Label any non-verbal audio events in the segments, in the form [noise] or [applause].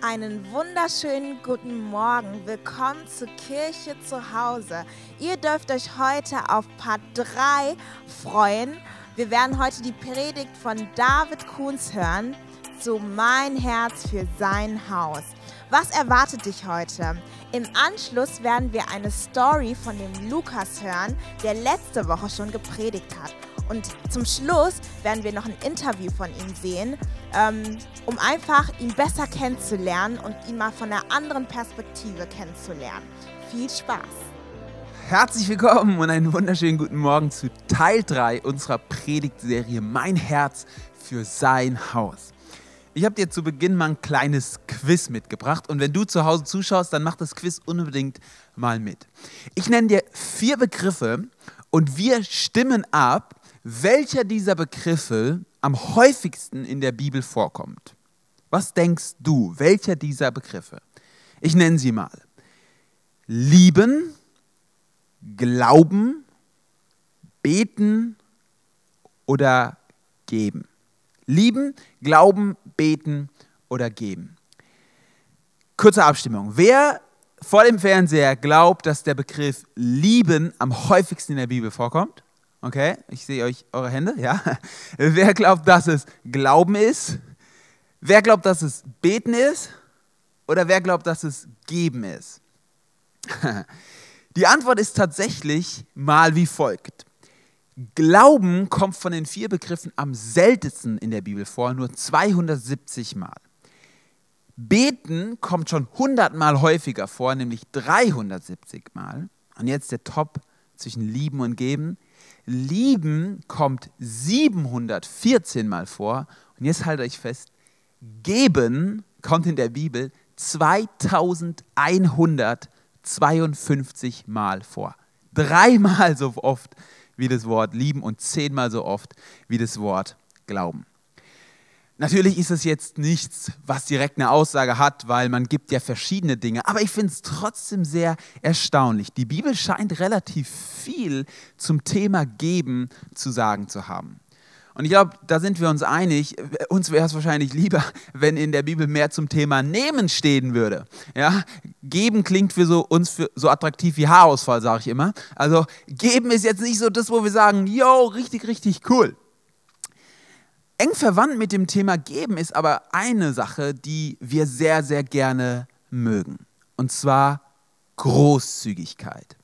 Einen wunderschönen guten Morgen. Willkommen zur Kirche zu Hause. Ihr dürft euch heute auf Part 3 freuen. Wir werden heute die Predigt von David Kuhns hören zu Mein Herz für sein Haus. Was erwartet dich heute? Im Anschluss werden wir eine Story von dem Lukas hören, der letzte Woche schon gepredigt hat. Und zum Schluss werden wir noch ein Interview von ihm sehen, ähm, um einfach ihn besser kennenzulernen und ihn mal von einer anderen Perspektive kennenzulernen. Viel Spaß! Herzlich willkommen und einen wunderschönen guten Morgen zu Teil 3 unserer Predigtserie Mein Herz für sein Haus. Ich habe dir zu Beginn mal ein kleines Quiz mitgebracht und wenn du zu Hause zuschaust, dann mach das Quiz unbedingt mal mit. Ich nenne dir vier Begriffe und wir stimmen ab, welcher dieser Begriffe am häufigsten in der Bibel vorkommt. Was denkst du, welcher dieser Begriffe? Ich nenne sie mal. Lieben, glauben, beten oder geben. Lieben, glauben, beten oder geben. Kurze Abstimmung. Wer vor dem Fernseher glaubt, dass der Begriff lieben am häufigsten in der Bibel vorkommt? Okay, ich sehe euch eure Hände, ja. [laughs] Wer glaubt, dass es Glauben ist? Wer glaubt, dass es Beten ist? Oder wer glaubt, dass es Geben ist? [laughs] Die Antwort ist tatsächlich mal wie folgt. Glauben kommt von den vier Begriffen am seltensten in der Bibel vor, nur 270 Mal. Beten kommt schon 100 Mal häufiger vor, nämlich 370 Mal. Und jetzt der Top zwischen Lieben und Geben. Lieben kommt 714 Mal vor. Und jetzt haltet euch fest, geben kommt in der Bibel 2152 Mal vor. Dreimal so oft wie das Wort lieben und zehnmal so oft wie das Wort glauben. Natürlich ist es jetzt nichts, was direkt eine Aussage hat, weil man gibt ja verschiedene Dinge. Aber ich finde es trotzdem sehr erstaunlich. Die Bibel scheint relativ viel zum Thema Geben zu sagen zu haben. Und ich glaube, da sind wir uns einig. Uns wäre es wahrscheinlich lieber, [laughs] wenn in der Bibel mehr zum Thema Nehmen stehen würde. Ja, geben klingt für so, uns für so attraktiv wie Haarausfall, sage ich immer. Also geben ist jetzt nicht so das, wo wir sagen, yo, richtig, richtig cool. Eng verwandt mit dem Thema Geben ist aber eine Sache, die wir sehr, sehr gerne mögen. Und zwar Großzügigkeit.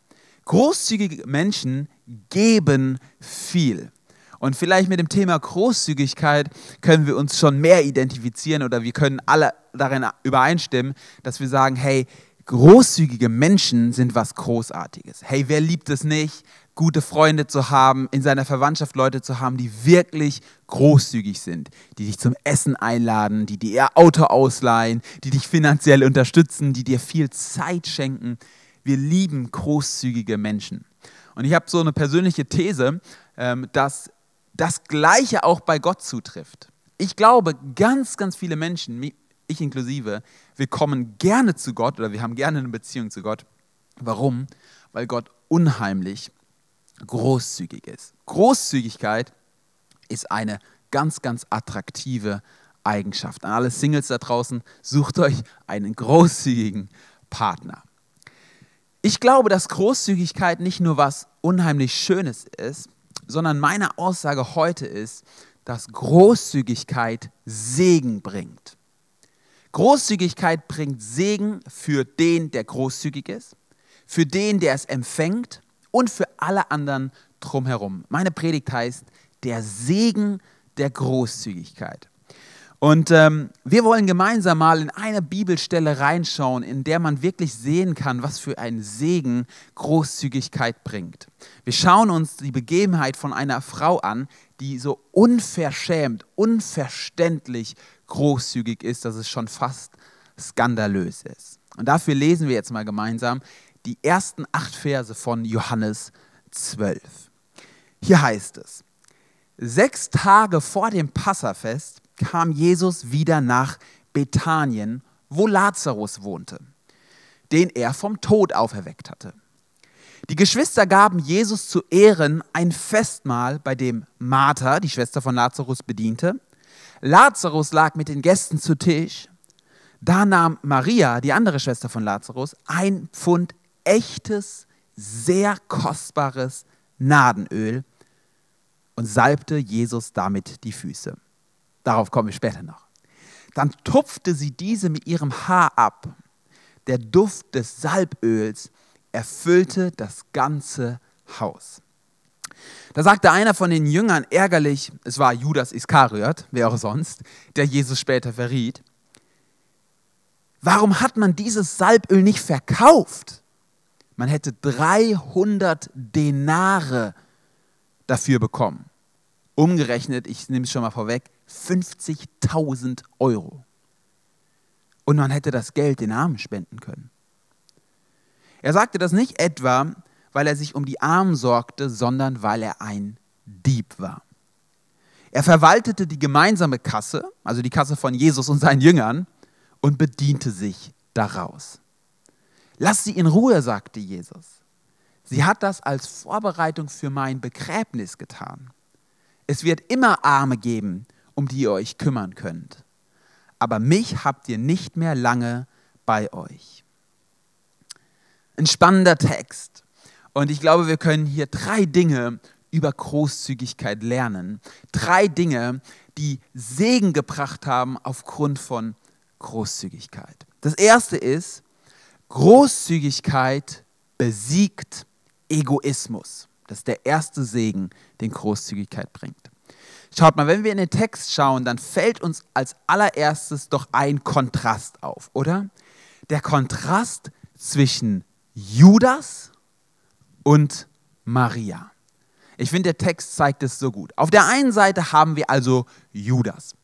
Großzügige Menschen geben viel. Und vielleicht mit dem Thema Großzügigkeit können wir uns schon mehr identifizieren oder wir können alle darin übereinstimmen, dass wir sagen, hey, großzügige Menschen sind was Großartiges. Hey, wer liebt es nicht, gute Freunde zu haben, in seiner Verwandtschaft Leute zu haben, die wirklich großzügig sind, die dich zum Essen einladen, die dir ihr Auto ausleihen, die dich finanziell unterstützen, die dir viel Zeit schenken. Wir lieben großzügige Menschen. Und ich habe so eine persönliche These, ähm, dass das Gleiche auch bei Gott zutrifft. Ich glaube, ganz, ganz viele Menschen, ich inklusive, wir kommen gerne zu Gott oder wir haben gerne eine Beziehung zu Gott. Warum? Weil Gott unheimlich großzügig ist. Großzügigkeit ist eine ganz, ganz attraktive Eigenschaft. An alle Singles da draußen, sucht euch einen großzügigen Partner. Ich glaube, dass Großzügigkeit nicht nur was unheimlich Schönes ist, sondern meine Aussage heute ist, dass Großzügigkeit Segen bringt. Großzügigkeit bringt Segen für den, der großzügig ist, für den, der es empfängt und für alle anderen drumherum. Meine Predigt heißt der Segen der Großzügigkeit. Und ähm, wir wollen gemeinsam mal in eine Bibelstelle reinschauen, in der man wirklich sehen kann, was für einen Segen Großzügigkeit bringt. Wir schauen uns die Begebenheit von einer Frau an, die so unverschämt, unverständlich großzügig ist, dass es schon fast skandalös ist. Und dafür lesen wir jetzt mal gemeinsam die ersten acht Verse von Johannes 12. Hier heißt es, sechs Tage vor dem Passafest kam Jesus wieder nach Bethanien, wo Lazarus wohnte, den er vom Tod auferweckt hatte. Die Geschwister gaben Jesus zu Ehren ein Festmahl, bei dem Martha, die Schwester von Lazarus, bediente. Lazarus lag mit den Gästen zu Tisch. Da nahm Maria, die andere Schwester von Lazarus, ein Pfund echtes, sehr kostbares Nadenöl und salbte Jesus damit die Füße. Darauf kommen wir später noch. Dann tupfte sie diese mit ihrem Haar ab. Der Duft des Salböls erfüllte das ganze Haus. Da sagte einer von den Jüngern ärgerlich, es war Judas Iskariot, wer auch sonst, der Jesus später verriet, warum hat man dieses Salböl nicht verkauft? Man hätte 300 Denare dafür bekommen. Umgerechnet, ich nehme es schon mal vorweg, 50.000 Euro. Und man hätte das Geld den Armen spenden können. Er sagte das nicht etwa, weil er sich um die Armen sorgte, sondern weil er ein Dieb war. Er verwaltete die gemeinsame Kasse, also die Kasse von Jesus und seinen Jüngern, und bediente sich daraus. Lass sie in Ruhe, sagte Jesus. Sie hat das als Vorbereitung für mein Begräbnis getan. Es wird immer Arme geben, um die ihr euch kümmern könnt. Aber mich habt ihr nicht mehr lange bei euch. Ein spannender Text. Und ich glaube, wir können hier drei Dinge über Großzügigkeit lernen. Drei Dinge, die Segen gebracht haben aufgrund von Großzügigkeit. Das erste ist, Großzügigkeit besiegt Egoismus. Das ist der erste Segen, den Großzügigkeit bringt. Schaut mal, wenn wir in den Text schauen, dann fällt uns als allererstes doch ein Kontrast auf, oder? Der Kontrast zwischen Judas und Maria. Ich finde, der Text zeigt es so gut. Auf der einen Seite haben wir also Judas.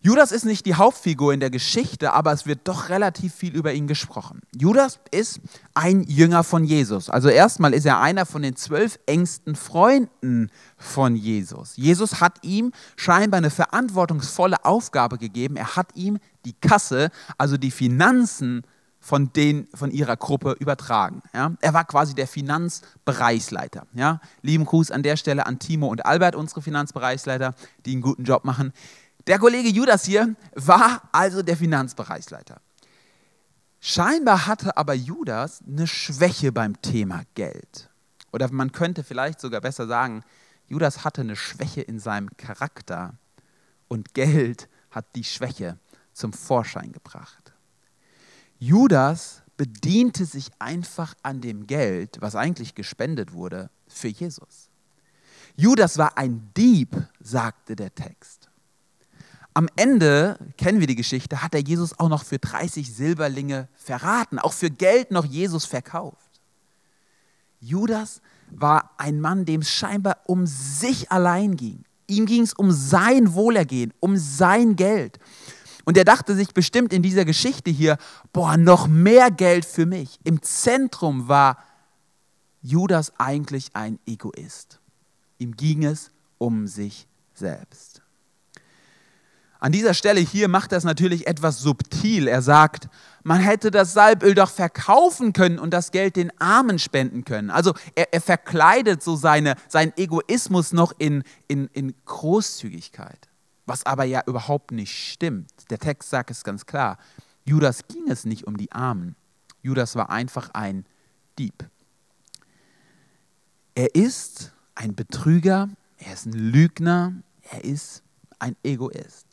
Judas ist nicht die Hauptfigur in der Geschichte, aber es wird doch relativ viel über ihn gesprochen. Judas ist ein Jünger von Jesus. Also erstmal ist er einer von den zwölf engsten Freunden von Jesus. Jesus hat ihm scheinbar eine verantwortungsvolle Aufgabe gegeben. Er hat ihm die Kasse, also die Finanzen von, den, von ihrer Gruppe übertragen. Ja? Er war quasi der Finanzbereichsleiter. Ja? Lieben Gruß an der Stelle an Timo und Albert, unsere Finanzbereichsleiter, die einen guten Job machen. Der Kollege Judas hier war also der Finanzbereichsleiter. Scheinbar hatte aber Judas eine Schwäche beim Thema Geld. Oder man könnte vielleicht sogar besser sagen, Judas hatte eine Schwäche in seinem Charakter und Geld hat die Schwäche zum Vorschein gebracht. Judas bediente sich einfach an dem Geld, was eigentlich gespendet wurde, für Jesus. Judas war ein Dieb, sagte der Text. Am Ende, kennen wir die Geschichte, hat er Jesus auch noch für 30 Silberlinge verraten, auch für Geld noch Jesus verkauft. Judas war ein Mann, dem es scheinbar um sich allein ging. Ihm ging es um sein Wohlergehen, um sein Geld. Und er dachte sich bestimmt in dieser Geschichte hier, boah, noch mehr Geld für mich. Im Zentrum war Judas eigentlich ein Egoist. Ihm ging es um sich selbst. An dieser Stelle hier macht es natürlich etwas subtil. Er sagt, man hätte das Salböl doch verkaufen können und das Geld den Armen spenden können. Also er, er verkleidet so seine, seinen Egoismus noch in, in, in Großzügigkeit, was aber ja überhaupt nicht stimmt. Der Text sagt es ganz klar. Judas ging es nicht um die Armen. Judas war einfach ein Dieb. Er ist ein Betrüger, er ist ein Lügner, er ist ein Egoist.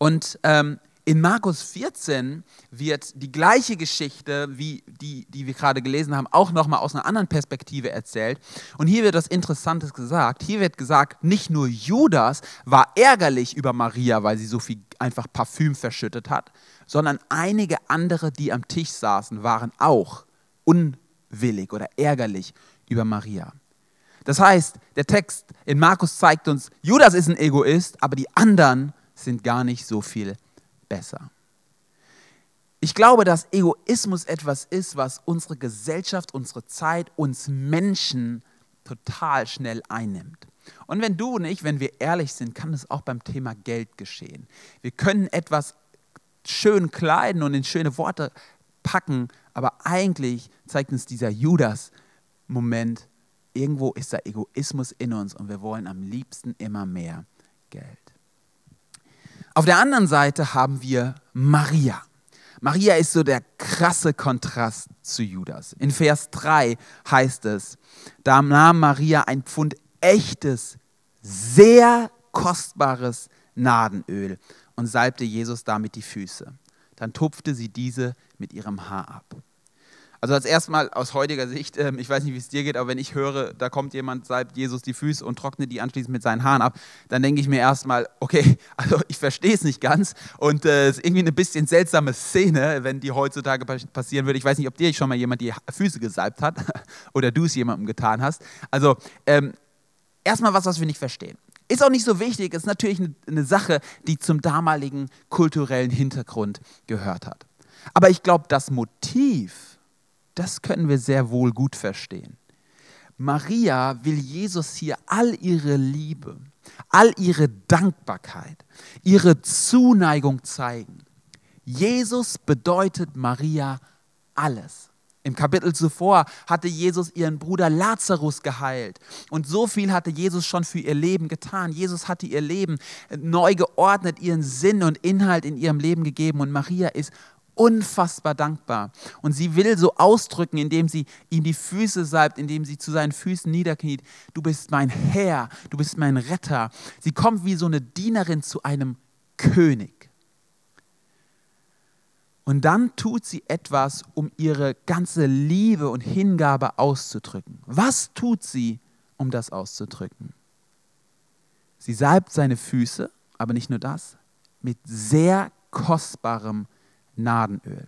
Und ähm, in Markus 14 wird die gleiche Geschichte, wie die, die wir gerade gelesen haben, auch nochmal aus einer anderen Perspektive erzählt. Und hier wird das Interessantes gesagt. Hier wird gesagt, nicht nur Judas war ärgerlich über Maria, weil sie so viel einfach Parfüm verschüttet hat, sondern einige andere, die am Tisch saßen, waren auch unwillig oder ärgerlich über Maria. Das heißt, der Text in Markus zeigt uns, Judas ist ein Egoist, aber die anderen sind gar nicht so viel besser. Ich glaube, dass Egoismus etwas ist, was unsere Gesellschaft, unsere Zeit, uns Menschen total schnell einnimmt. Und wenn du und ich, wenn wir ehrlich sind, kann es auch beim Thema Geld geschehen. Wir können etwas schön kleiden und in schöne Worte packen, aber eigentlich zeigt uns dieser Judas-Moment, irgendwo ist der Egoismus in uns und wir wollen am liebsten immer mehr Geld. Auf der anderen Seite haben wir Maria. Maria ist so der krasse Kontrast zu Judas. In Vers 3 heißt es, da nahm Maria ein Pfund echtes, sehr kostbares Nadenöl und salbte Jesus damit die Füße. Dann tupfte sie diese mit ihrem Haar ab. Also als erstmal aus heutiger Sicht, äh, ich weiß nicht, wie es dir geht, aber wenn ich höre, da kommt jemand, salbt Jesus die Füße und trocknet die anschließend mit seinen Haaren ab, dann denke ich mir erstmal, okay, [laughs] also ich verstehe es nicht ganz und äh, es äh, ist irgendwie eine bisschen seltsame Szene, wenn die heutzutage passieren würde. Ich weiß nicht, ob dir schon mal jemand die Füße gesalbt hat [laughs] oder du es jemandem getan hast. Also ähm, erstmal was, was wir nicht verstehen. Ist auch nicht so wichtig, ist natürlich eine Sache, die zum damaligen kulturellen Hintergrund gehört hat. Aber ich glaube, das Motiv, das können wir sehr wohl gut verstehen. Maria will Jesus hier all ihre Liebe, all ihre Dankbarkeit, ihre Zuneigung zeigen. Jesus bedeutet Maria alles. Im Kapitel zuvor hatte Jesus ihren Bruder Lazarus geheilt. Und so viel hatte Jesus schon für ihr Leben getan. Jesus hatte ihr Leben neu geordnet, ihren Sinn und Inhalt in ihrem Leben gegeben. Und Maria ist unfassbar dankbar. Und sie will so ausdrücken, indem sie ihm die Füße salbt, indem sie zu seinen Füßen niederkniet. Du bist mein Herr, du bist mein Retter. Sie kommt wie so eine Dienerin zu einem König. Und dann tut sie etwas, um ihre ganze Liebe und Hingabe auszudrücken. Was tut sie, um das auszudrücken? Sie salbt seine Füße, aber nicht nur das, mit sehr kostbarem Nadenöl.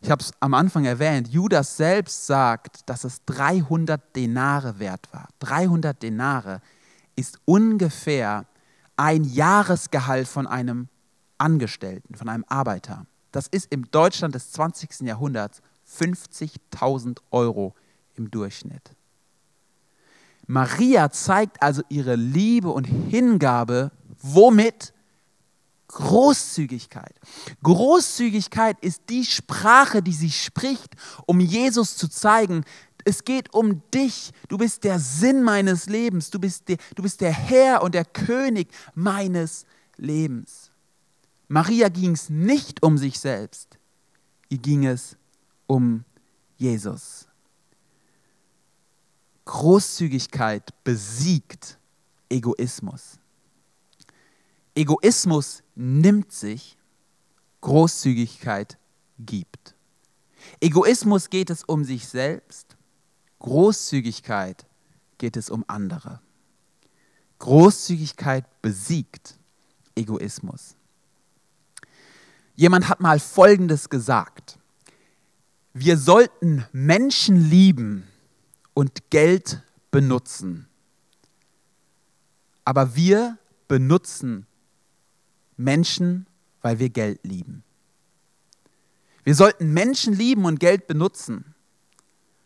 Ich habe es am Anfang erwähnt, Judas selbst sagt, dass es 300 Denare wert war. 300 Denare ist ungefähr ein Jahresgehalt von einem Angestellten, von einem Arbeiter. Das ist im Deutschland des 20. Jahrhunderts 50.000 Euro im Durchschnitt. Maria zeigt also ihre Liebe und Hingabe, womit? Großzügigkeit. Großzügigkeit ist die Sprache, die sie spricht, um Jesus zu zeigen, es geht um dich. Du bist der Sinn meines Lebens. Du bist der, du bist der Herr und der König meines Lebens. Maria ging es nicht um sich selbst. Ihr ging es um Jesus. Großzügigkeit besiegt Egoismus. Egoismus nimmt sich, Großzügigkeit gibt. Egoismus geht es um sich selbst, Großzügigkeit geht es um andere. Großzügigkeit besiegt Egoismus. Jemand hat mal Folgendes gesagt. Wir sollten Menschen lieben und Geld benutzen. Aber wir benutzen Menschen, weil wir Geld lieben. Wir sollten Menschen lieben und Geld benutzen,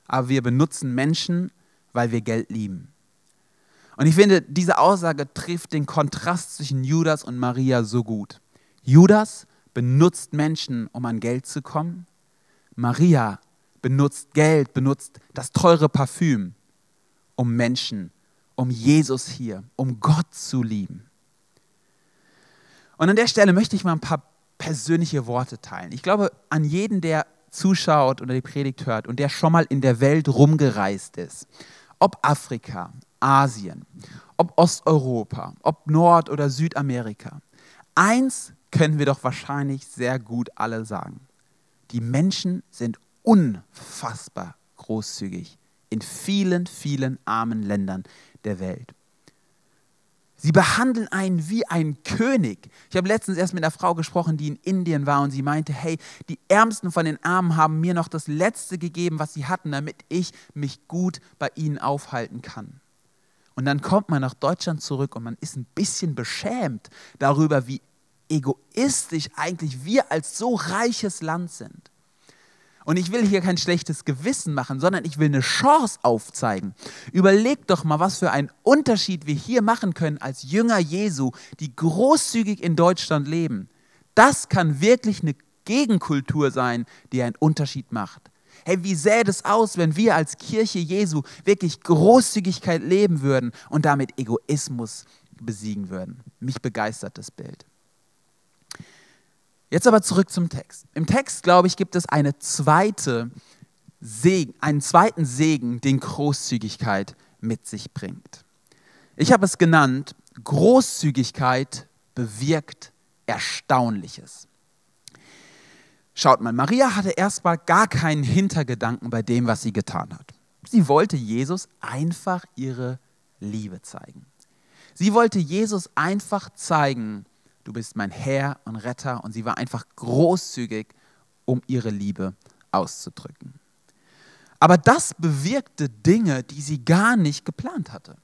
aber wir benutzen Menschen, weil wir Geld lieben. Und ich finde, diese Aussage trifft den Kontrast zwischen Judas und Maria so gut. Judas benutzt Menschen, um an Geld zu kommen. Maria benutzt Geld, benutzt das teure Parfüm, um Menschen, um Jesus hier, um Gott zu lieben. Und an der Stelle möchte ich mal ein paar persönliche Worte teilen. Ich glaube, an jeden, der zuschaut oder die Predigt hört und der schon mal in der Welt rumgereist ist, ob Afrika, Asien, ob Osteuropa, ob Nord- oder Südamerika, eins können wir doch wahrscheinlich sehr gut alle sagen. Die Menschen sind unfassbar großzügig in vielen, vielen armen Ländern der Welt. Sie behandeln einen wie ein König. Ich habe letztens erst mit einer Frau gesprochen, die in Indien war und sie meinte, hey, die Ärmsten von den Armen haben mir noch das Letzte gegeben, was sie hatten, damit ich mich gut bei ihnen aufhalten kann. Und dann kommt man nach Deutschland zurück und man ist ein bisschen beschämt darüber, wie egoistisch eigentlich wir als so reiches Land sind. Und ich will hier kein schlechtes Gewissen machen, sondern ich will eine Chance aufzeigen. Überleg doch mal, was für einen Unterschied wir hier machen können als Jünger Jesu, die großzügig in Deutschland leben. Das kann wirklich eine Gegenkultur sein, die einen Unterschied macht. Hey, wie sähe es aus, wenn wir als Kirche Jesu wirklich Großzügigkeit leben würden und damit Egoismus besiegen würden? Mich begeistert das Bild. Jetzt aber zurück zum Text. Im Text, glaube ich, gibt es eine zweite Segen, einen zweiten Segen, den Großzügigkeit mit sich bringt. Ich habe es genannt, Großzügigkeit bewirkt Erstaunliches. Schaut mal, Maria hatte erstmal gar keinen Hintergedanken bei dem, was sie getan hat. Sie wollte Jesus einfach ihre Liebe zeigen. Sie wollte Jesus einfach zeigen, du bist mein Herr und Retter und sie war einfach großzügig, um ihre Liebe auszudrücken. Aber das bewirkte Dinge, die sie gar nicht geplant hatte.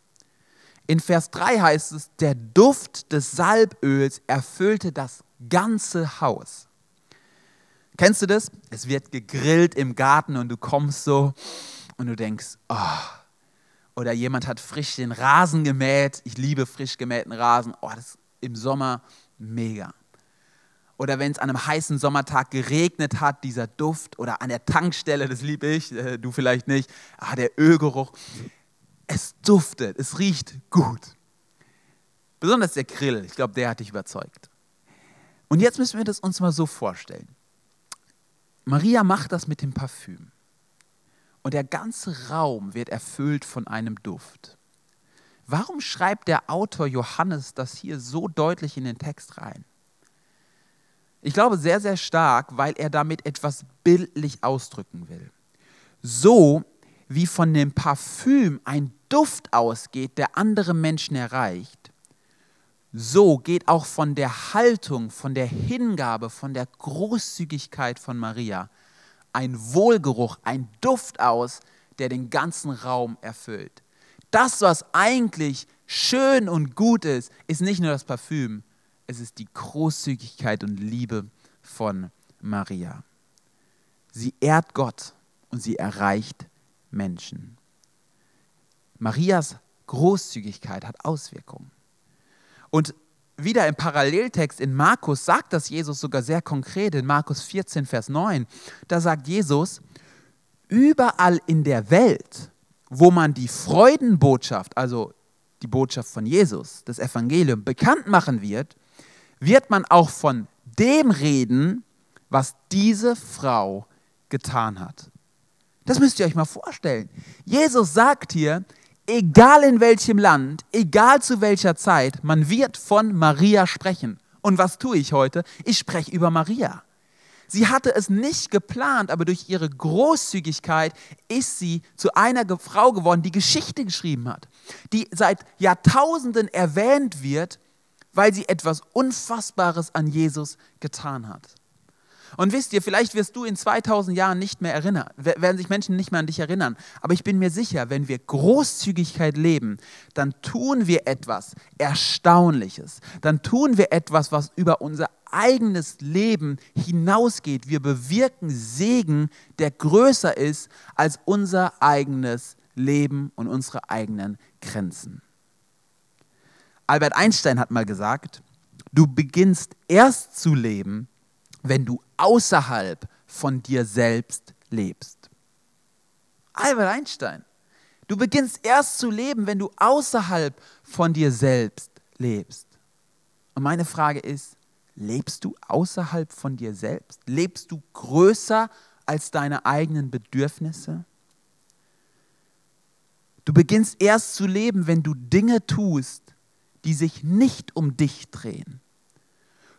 In Vers 3 heißt es, der Duft des Salböls erfüllte das ganze Haus. Kennst du das? Es wird gegrillt im Garten und du kommst so und du denkst, oh. Oder jemand hat frisch den Rasen gemäht. Ich liebe frisch gemähten Rasen. Oh, das ist im Sommer mega. Oder wenn es an einem heißen Sommertag geregnet hat, dieser Duft. Oder an der Tankstelle, das liebe ich, äh, du vielleicht nicht. Ah, der Ölgeruch. Es duftet, es riecht gut. Besonders der Grill, ich glaube, der hat dich überzeugt. Und jetzt müssen wir das uns mal so vorstellen. Maria macht das mit dem Parfüm. Und der ganze Raum wird erfüllt von einem Duft. Warum schreibt der Autor Johannes das hier so deutlich in den Text rein? Ich glaube sehr, sehr stark, weil er damit etwas bildlich ausdrücken will. So wie von dem Parfüm ein Duft ausgeht, der andere Menschen erreicht, so geht auch von der Haltung, von der Hingabe, von der Großzügigkeit von Maria ein Wohlgeruch, ein Duft aus, der den ganzen Raum erfüllt. Das, was eigentlich schön und gut ist, ist nicht nur das Parfüm, es ist die Großzügigkeit und Liebe von Maria. Sie ehrt Gott und sie erreicht Menschen. Marias Großzügigkeit hat Auswirkungen. Und wieder im Paralleltext in Markus sagt das Jesus sogar sehr konkret, in Markus 14, Vers 9. Da sagt Jesus, überall in der Welt, wo man die Freudenbotschaft, also die Botschaft von Jesus, das Evangelium, bekannt machen wird, wird man auch von dem reden, was diese Frau getan hat. Das müsst ihr euch mal vorstellen. Jesus sagt hier, egal in welchem Land, egal zu welcher Zeit, man wird von Maria sprechen. Und was tue ich heute? Ich spreche über Maria. Sie hatte es nicht geplant, aber durch ihre Großzügigkeit ist sie zu einer Frau geworden, die Geschichte geschrieben hat, die seit Jahrtausenden erwähnt wird, weil sie etwas Unfassbares an Jesus getan hat. Und wisst ihr, vielleicht wirst du in 2000 Jahren nicht mehr erinnern, werden sich Menschen nicht mehr an dich erinnern. Aber ich bin mir sicher, wenn wir Großzügigkeit leben, dann tun wir etwas Erstaunliches. Dann tun wir etwas, was über unser eigenes Leben hinausgeht. Wir bewirken Segen, der größer ist als unser eigenes Leben und unsere eigenen Grenzen. Albert Einstein hat mal gesagt, du beginnst erst zu leben, wenn du außerhalb von dir selbst lebst. Albert Einstein, du beginnst erst zu leben, wenn du außerhalb von dir selbst lebst. Und meine Frage ist, lebst du außerhalb von dir selbst? Lebst du größer als deine eigenen Bedürfnisse? Du beginnst erst zu leben, wenn du Dinge tust, die sich nicht um dich drehen.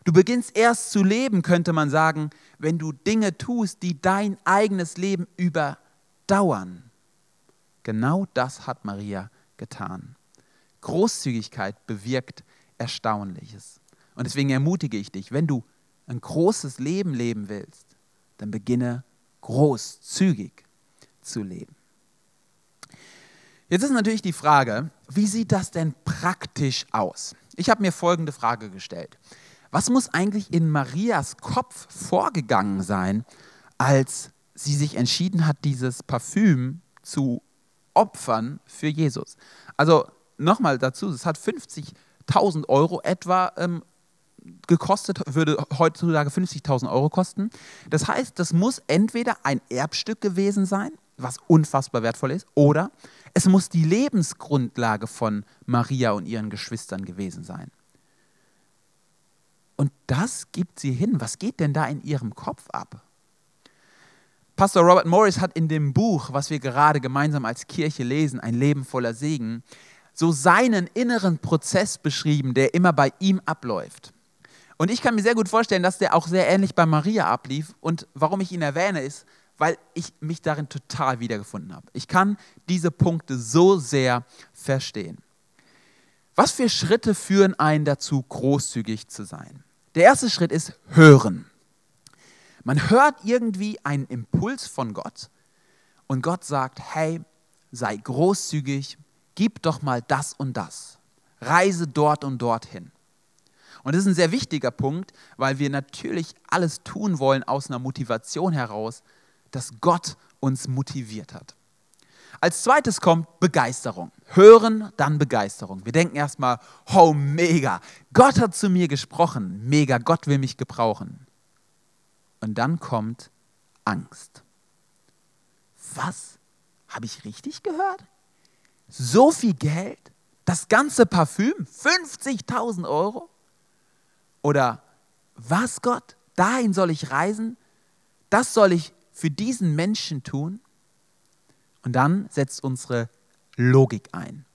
Du beginnst erst zu leben, könnte man sagen, wenn du Dinge tust, die dein eigenes Leben überdauern. Genau das hat Maria getan. Großzügigkeit bewirkt Erstaunliches. Und deswegen ermutige ich dich, wenn du ein großes Leben leben willst, dann beginne großzügig zu leben. Jetzt ist natürlich die Frage, wie sieht das denn praktisch aus? Ich habe mir folgende Frage gestellt. Was muss eigentlich in Marias Kopf vorgegangen sein, als sie sich entschieden hat, dieses Parfüm zu opfern für Jesus? Also nochmal dazu, es hat 50.000 Euro etwa ähm, gekostet, würde heutzutage 50.000 Euro kosten. Das heißt, das muss entweder ein Erbstück gewesen sein, was unfassbar wertvoll ist, oder es muss die Lebensgrundlage von Maria und ihren Geschwistern gewesen sein. Und das gibt sie hin. Was geht denn da in ihrem Kopf ab? Pastor Robert Morris hat in dem Buch, was wir gerade gemeinsam als Kirche lesen, Ein Leben voller Segen, so seinen inneren Prozess beschrieben, der immer bei ihm abläuft. Und ich kann mir sehr gut vorstellen, dass der auch sehr ähnlich bei Maria ablief. Und warum ich ihn erwähne, ist, weil ich mich darin total wiedergefunden habe. Ich kann diese Punkte so sehr verstehen. Was für Schritte führen einen dazu, großzügig zu sein? Der erste Schritt ist Hören. Man hört irgendwie einen Impuls von Gott und Gott sagt, hey, sei großzügig, gib doch mal das und das. Reise dort und dorthin. Und das ist ein sehr wichtiger Punkt, weil wir natürlich alles tun wollen aus einer Motivation heraus, dass Gott uns motiviert hat. Als zweites kommt Begeisterung. Hören, dann Begeisterung. Wir denken erstmal, oh mega, Gott hat zu mir gesprochen, mega, Gott will mich gebrauchen. Und dann kommt Angst. Was? Habe ich richtig gehört? So viel Geld? Das ganze Parfüm? 50.000 Euro? Oder was Gott? Dahin soll ich reisen? Das soll ich für diesen Menschen tun? Und dann setzt unsere Logik ein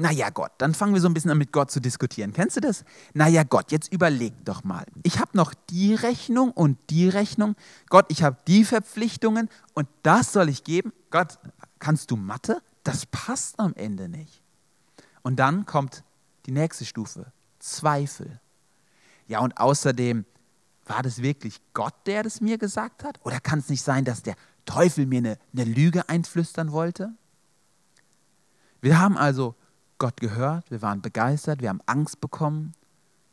naja Gott, dann fangen wir so ein bisschen an mit Gott zu diskutieren. Kennst du das? Naja Gott, jetzt überleg doch mal. Ich habe noch die Rechnung und die Rechnung. Gott, ich habe die Verpflichtungen und das soll ich geben. Gott, kannst du Mathe? Das passt am Ende nicht. Und dann kommt die nächste Stufe, Zweifel. Ja, und außerdem, war das wirklich Gott, der das mir gesagt hat? Oder kann es nicht sein, dass der Teufel mir eine, eine Lüge einflüstern wollte? Wir haben also Gott gehört, wir waren begeistert, wir haben Angst bekommen.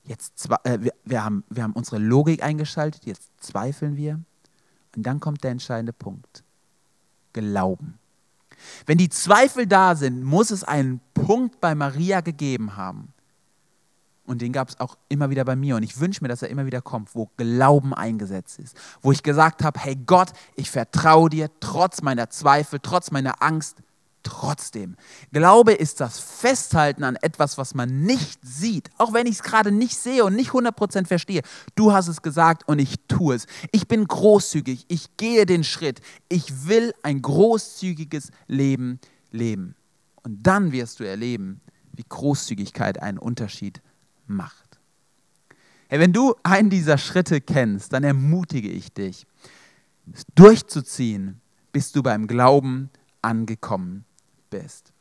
Jetzt äh, wir, wir, haben, wir haben unsere Logik eingeschaltet, jetzt zweifeln wir. Und dann kommt der entscheidende Punkt. Glauben. Wenn die Zweifel da sind, muss es einen Punkt bei Maria gegeben haben. Und den gab es auch immer wieder bei mir. Und ich wünsche mir, dass er immer wieder kommt, wo Glauben eingesetzt ist. Wo ich gesagt habe, hey Gott, ich vertraue dir trotz meiner Zweifel, trotz meiner Angst trotzdem. Glaube ist das Festhalten an etwas, was man nicht sieht, auch wenn ich es gerade nicht sehe und nicht 100% verstehe. Du hast es gesagt und ich tue es. Ich bin großzügig, ich gehe den Schritt. Ich will ein großzügiges Leben leben. Und dann wirst du erleben, wie Großzügigkeit einen Unterschied macht. Hey, wenn du einen dieser Schritte kennst, dann ermutige ich dich, durchzuziehen, bis du beim Glauben angekommen bist.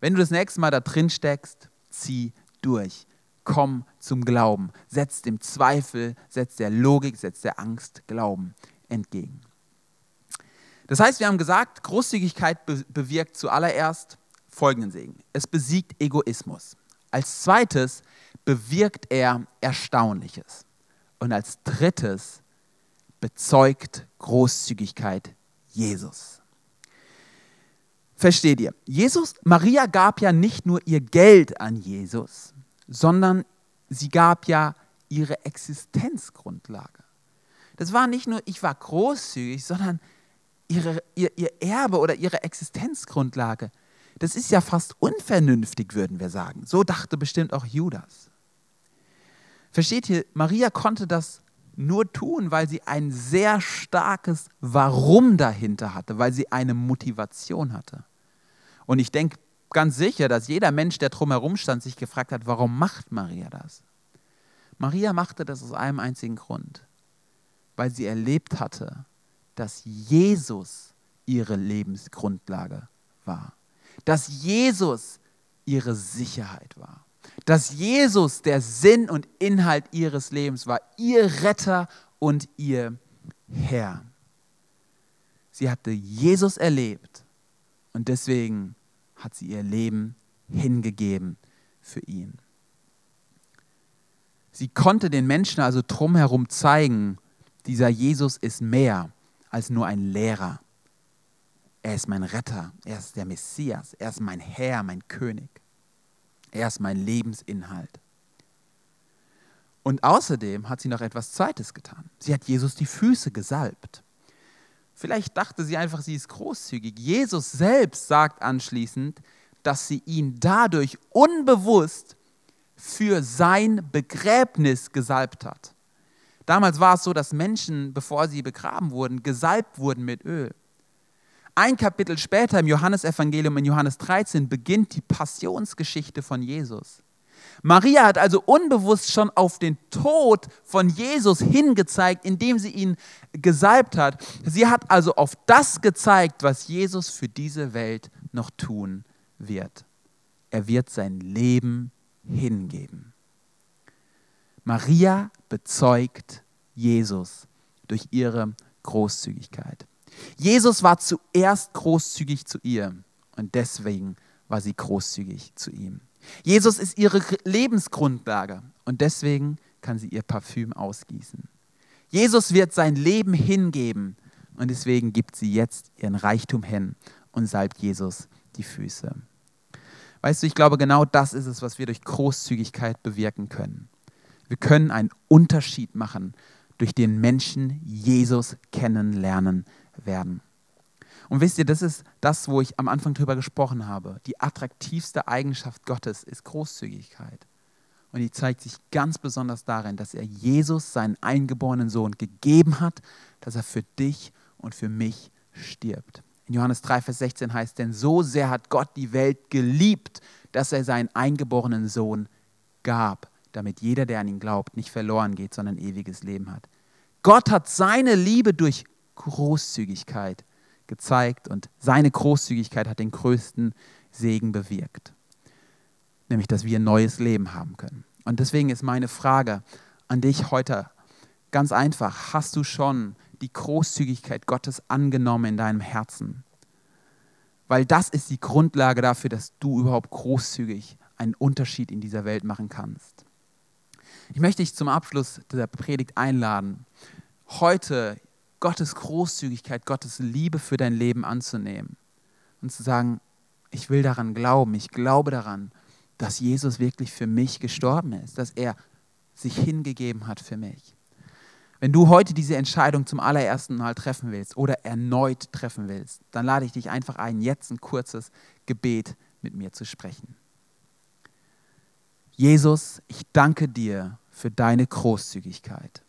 Wenn du das nächste Mal da drin steckst, zieh durch. Komm zum Glauben. Setz dem Zweifel, setz der Logik, setz der Angst Glauben entgegen. Das heißt, wir haben gesagt, Großzügigkeit bewirkt zuallererst folgenden Segen. Es besiegt Egoismus. Als zweites bewirkt er Erstaunliches. Und als drittes bezeugt Großzügigkeit Jesus. Versteht ihr? Jesus, Maria gab ja nicht nur ihr Geld an Jesus, sondern sie gab ja ihre Existenzgrundlage. Das war nicht nur, ich war großzügig, sondern ihre, ihr, ihr Erbe oder ihre Existenzgrundlage. Das ist ja fast unvernünftig, würden wir sagen. So dachte bestimmt auch Judas. Versteht ihr, Maria konnte das nur tun, weil sie ein sehr starkes Warum dahinter hatte, weil sie eine Motivation hatte. Und ich denke ganz sicher, dass jeder Mensch, der drumherum stand, sich gefragt hat, warum macht Maria das? Maria machte das aus einem einzigen Grund, weil sie erlebt hatte, dass Jesus ihre Lebensgrundlage war, dass Jesus ihre Sicherheit war dass Jesus der Sinn und Inhalt ihres Lebens war, ihr Retter und ihr Herr. Sie hatte Jesus erlebt und deswegen hat sie ihr Leben hingegeben für ihn. Sie konnte den Menschen also drumherum zeigen, dieser Jesus ist mehr als nur ein Lehrer. Er ist mein Retter, er ist der Messias, er ist mein Herr, mein König. Er ist mein Lebensinhalt. Und außerdem hat sie noch etwas Zweites getan. Sie hat Jesus die Füße gesalbt. Vielleicht dachte sie einfach, sie ist großzügig. Jesus selbst sagt anschließend, dass sie ihn dadurch unbewusst für sein Begräbnis gesalbt hat. Damals war es so, dass Menschen, bevor sie begraben wurden, gesalbt wurden mit Öl. Ein Kapitel später im Johannesevangelium in Johannes 13 beginnt die Passionsgeschichte von Jesus. Maria hat also unbewusst schon auf den Tod von Jesus hingezeigt, indem sie ihn gesalbt hat. Sie hat also auf das gezeigt, was Jesus für diese Welt noch tun wird. Er wird sein Leben hingeben. Maria bezeugt Jesus durch ihre Großzügigkeit. Jesus war zuerst großzügig zu ihr und deswegen war sie großzügig zu ihm. Jesus ist ihre Lebensgrundlage und deswegen kann sie ihr Parfüm ausgießen. Jesus wird sein Leben hingeben und deswegen gibt sie jetzt ihren Reichtum hin und salbt Jesus die Füße. Weißt du, ich glaube, genau das ist es, was wir durch Großzügigkeit bewirken können. Wir können einen Unterschied machen, durch den Menschen Jesus kennenlernen werden. Und wisst ihr, das ist das, wo ich am Anfang drüber gesprochen habe. Die attraktivste Eigenschaft Gottes ist Großzügigkeit. Und die zeigt sich ganz besonders darin, dass er Jesus, seinen eingeborenen Sohn, gegeben hat, dass er für dich und für mich stirbt. In Johannes 3, Vers 16 heißt, denn so sehr hat Gott die Welt geliebt, dass er seinen eingeborenen Sohn gab, damit jeder, der an ihn glaubt, nicht verloren geht, sondern ewiges Leben hat. Gott hat seine Liebe durch Großzügigkeit gezeigt und seine Großzügigkeit hat den größten Segen bewirkt, nämlich dass wir ein neues Leben haben können. Und deswegen ist meine Frage an dich heute ganz einfach. Hast du schon die Großzügigkeit Gottes angenommen in deinem Herzen? Weil das ist die Grundlage dafür, dass du überhaupt großzügig einen Unterschied in dieser Welt machen kannst. Ich möchte dich zum Abschluss der Predigt einladen, heute Gottes Großzügigkeit, Gottes Liebe für dein Leben anzunehmen und zu sagen, ich will daran glauben, ich glaube daran, dass Jesus wirklich für mich gestorben ist, dass er sich hingegeben hat für mich. Wenn du heute diese Entscheidung zum allerersten Mal treffen willst oder erneut treffen willst, dann lade ich dich einfach ein, jetzt ein kurzes Gebet mit mir zu sprechen. Jesus, ich danke dir für deine Großzügigkeit.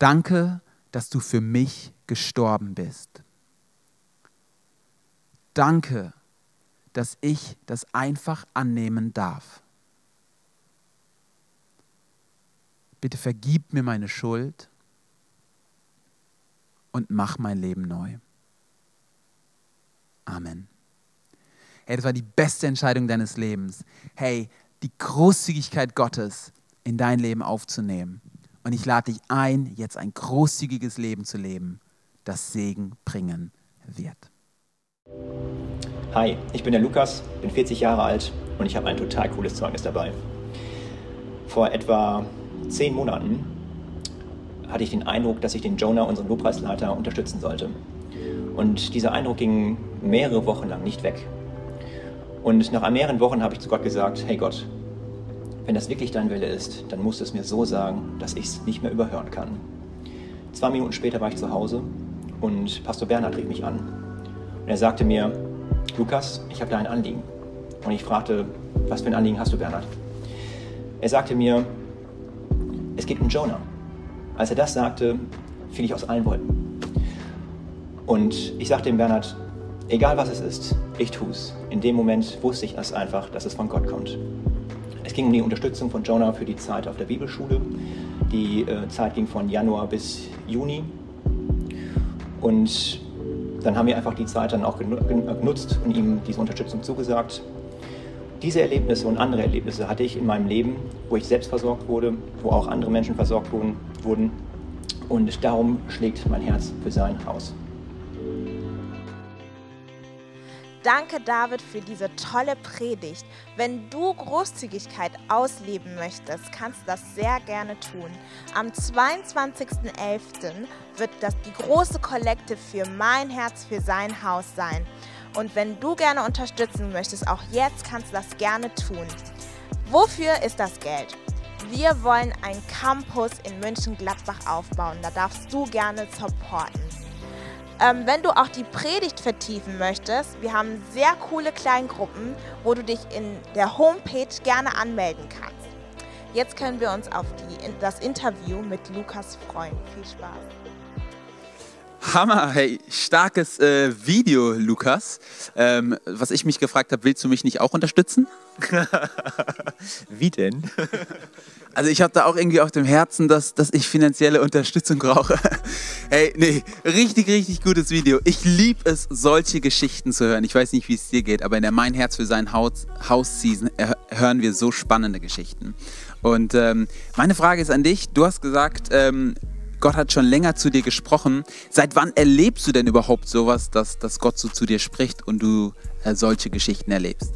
Danke, dass du für mich gestorben bist. Danke, dass ich das einfach annehmen darf. Bitte vergib mir meine Schuld und mach mein Leben neu. Amen. Hey, das war die beste Entscheidung deines Lebens. Hey, die Großzügigkeit Gottes in dein Leben aufzunehmen. Und ich lade dich ein, jetzt ein großzügiges Leben zu leben, das Segen bringen wird. Hi, ich bin der Lukas, bin 40 Jahre alt und ich habe ein total cooles Zeugnis dabei. Vor etwa zehn Monaten hatte ich den Eindruck, dass ich den Jonah, unseren Lobpreisleiter, unterstützen sollte. Und dieser Eindruck ging mehrere Wochen lang nicht weg. Und nach mehreren Wochen habe ich zu Gott gesagt, hey Gott, wenn das wirklich dein Wille ist, dann musst du es mir so sagen, dass ich es nicht mehr überhören kann. Zwei Minuten später war ich zu Hause und Pastor Bernhard rief mich an. Und er sagte mir, Lukas, ich habe da ein Anliegen. Und ich fragte, was für ein Anliegen hast du, Bernhard? Er sagte mir, es geht um Jonah. Als er das sagte, fiel ich aus allen Wolken. Und ich sagte dem Bernhard, egal was es ist, ich tue es. In dem Moment wusste ich es einfach, dass es von Gott kommt. Es ging um die Unterstützung von Jonah für die Zeit auf der Bibelschule. Die äh, Zeit ging von Januar bis Juni. Und dann haben wir einfach die Zeit dann auch genutzt und ihm diese Unterstützung zugesagt. Diese Erlebnisse und andere Erlebnisse hatte ich in meinem Leben, wo ich selbst versorgt wurde, wo auch andere Menschen versorgt wurden. Und darum schlägt mein Herz für sein Haus. Danke, David, für diese tolle Predigt. Wenn du Großzügigkeit ausleben möchtest, kannst du das sehr gerne tun. Am 22.11. wird das die große Kollekte für mein Herz, für sein Haus sein. Und wenn du gerne unterstützen möchtest, auch jetzt kannst du das gerne tun. Wofür ist das Geld? Wir wollen einen Campus in München-Gladbach aufbauen. Da darfst du gerne supporten. Ähm, wenn du auch die Predigt vertiefen möchtest, wir haben sehr coole Kleingruppen, wo du dich in der Homepage gerne anmelden kannst. Jetzt können wir uns auf die, das Interview mit Lukas freuen. Viel Spaß. Hammer, hey, starkes äh, Video, Lukas. Ähm, was ich mich gefragt habe, willst du mich nicht auch unterstützen? [laughs] Wie denn? [laughs] Also ich habe da auch irgendwie auf dem Herzen, dass, dass ich finanzielle Unterstützung brauche. [laughs] Hey, nee, richtig, richtig gutes Video. Ich liebe es, solche Geschichten zu hören. Ich weiß nicht, wie es dir geht, aber in der Mein Herz für sein Haus, Haus Season hören wir so spannende Geschichten. Und ähm, meine Frage ist an dich. Du hast gesagt, ähm, Gott hat schon länger zu dir gesprochen. Seit wann erlebst du denn überhaupt sowas, dass, dass Gott so zu dir spricht und du äh, solche Geschichten erlebst?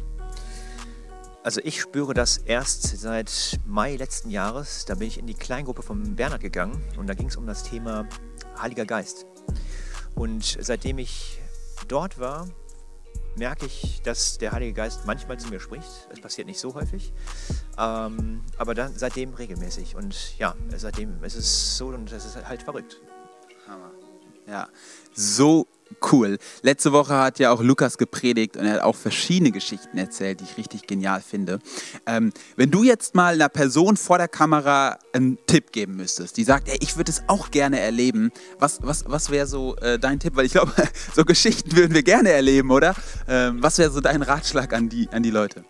Also ich spüre das erst seit Mai letzten Jahres. Da bin ich in die Kleingruppe von Bernhard gegangen und da ging es um das Thema Heiliger Geist. Und seitdem ich dort war, merke ich, dass der Heilige Geist manchmal zu mir spricht. Es passiert nicht so häufig, ähm, aber dann seitdem regelmäßig. Und ja, seitdem ist es so und es ist halt verrückt. Hammer. Ja, so cool. Letzte Woche hat ja auch Lukas gepredigt und er hat auch verschiedene Geschichten erzählt, die ich richtig genial finde. Ähm, wenn du jetzt mal einer Person vor der Kamera einen Tipp geben müsstest, die sagt, ey, ich würde es auch gerne erleben, was, was, was wäre so äh, dein Tipp? Weil ich glaube, [laughs] so Geschichten würden wir gerne erleben, oder? Ähm, was wäre so dein Ratschlag an die, an die Leute?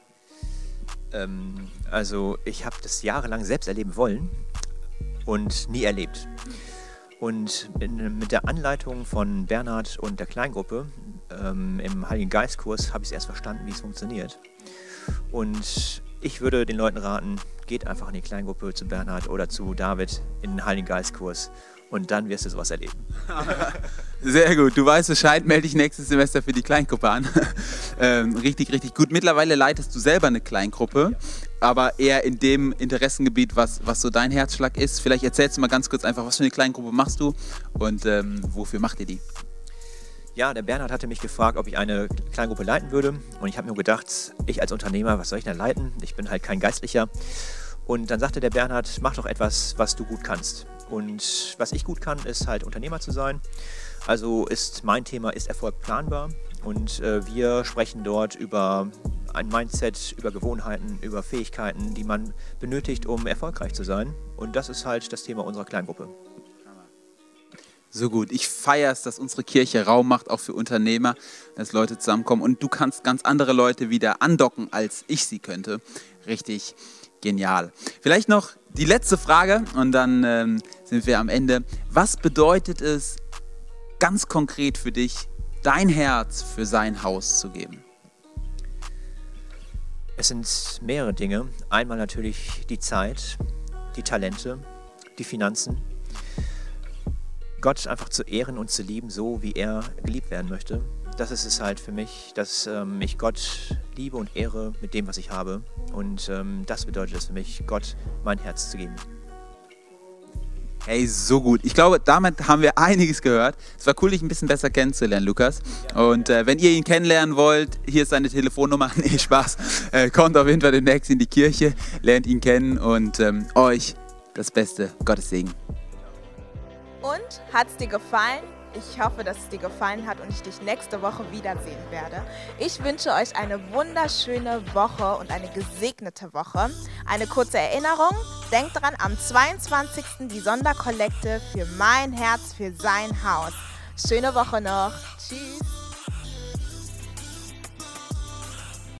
Ähm, also ich habe das jahrelang selbst erleben wollen und nie erlebt. Und mit der Anleitung von Bernhard und der Kleingruppe ähm, im Heiligen Geistkurs habe ich es erst verstanden, wie es funktioniert. Und ich würde den Leuten raten, geht einfach in die Kleingruppe zu Bernhard oder zu David in den Heiligen Geistkurs und dann wirst du sowas erleben. [laughs] Sehr gut. Du weißt Bescheid, melde dich nächstes Semester für die Kleingruppe an. [laughs] ähm, richtig, richtig gut. Mittlerweile leitest du selber eine Kleingruppe, aber eher in dem Interessengebiet, was, was so dein Herzschlag ist. Vielleicht erzählst du mal ganz kurz einfach, was für eine Kleingruppe machst du und ähm, wofür macht ihr die? Ja, der Bernhard hatte mich gefragt, ob ich eine Kleingruppe leiten würde. Und ich habe mir gedacht, ich als Unternehmer, was soll ich denn leiten? Ich bin halt kein Geistlicher. Und dann sagte der Bernhard, mach doch etwas, was du gut kannst. Und was ich gut kann, ist halt Unternehmer zu sein. Also ist mein Thema, ist Erfolg planbar? Und äh, wir sprechen dort über ein Mindset, über Gewohnheiten, über Fähigkeiten, die man benötigt, um erfolgreich zu sein. Und das ist halt das Thema unserer Kleingruppe. So gut. Ich feiere es, dass unsere Kirche Raum macht, auch für Unternehmer, dass Leute zusammenkommen. Und du kannst ganz andere Leute wieder andocken, als ich sie könnte. Richtig genial. Vielleicht noch die letzte Frage und dann ähm, sind wir am Ende. Was bedeutet es ganz konkret für dich, dein Herz für sein Haus zu geben? Es sind mehrere Dinge. Einmal natürlich die Zeit, die Talente, die Finanzen. Gott einfach zu ehren und zu lieben, so wie er geliebt werden möchte das ist es halt für mich, dass ähm, ich Gott liebe und ehre mit dem, was ich habe. Und ähm, das bedeutet es für mich, Gott mein Herz zu geben. Hey, so gut. Ich glaube, damit haben wir einiges gehört. Es war cool, dich ein bisschen besser kennenzulernen, Lukas. Und äh, wenn ihr ihn kennenlernen wollt, hier ist seine Telefonnummer. [laughs] Nee, Spaß. Äh, kommt auf jeden Fall demnächst in die Kirche, lernt ihn kennen und ähm, euch das Beste. Gottes Segen. Und hat es dir gefallen? Ich hoffe, dass es dir gefallen hat und ich dich nächste Woche wiedersehen werde. Ich wünsche euch eine wunderschöne Woche und eine gesegnete Woche. Eine kurze Erinnerung. Denkt dran, am 22. die Sonderkollekte für mein Herz, für sein Haus. Schöne Woche noch. Tschüss.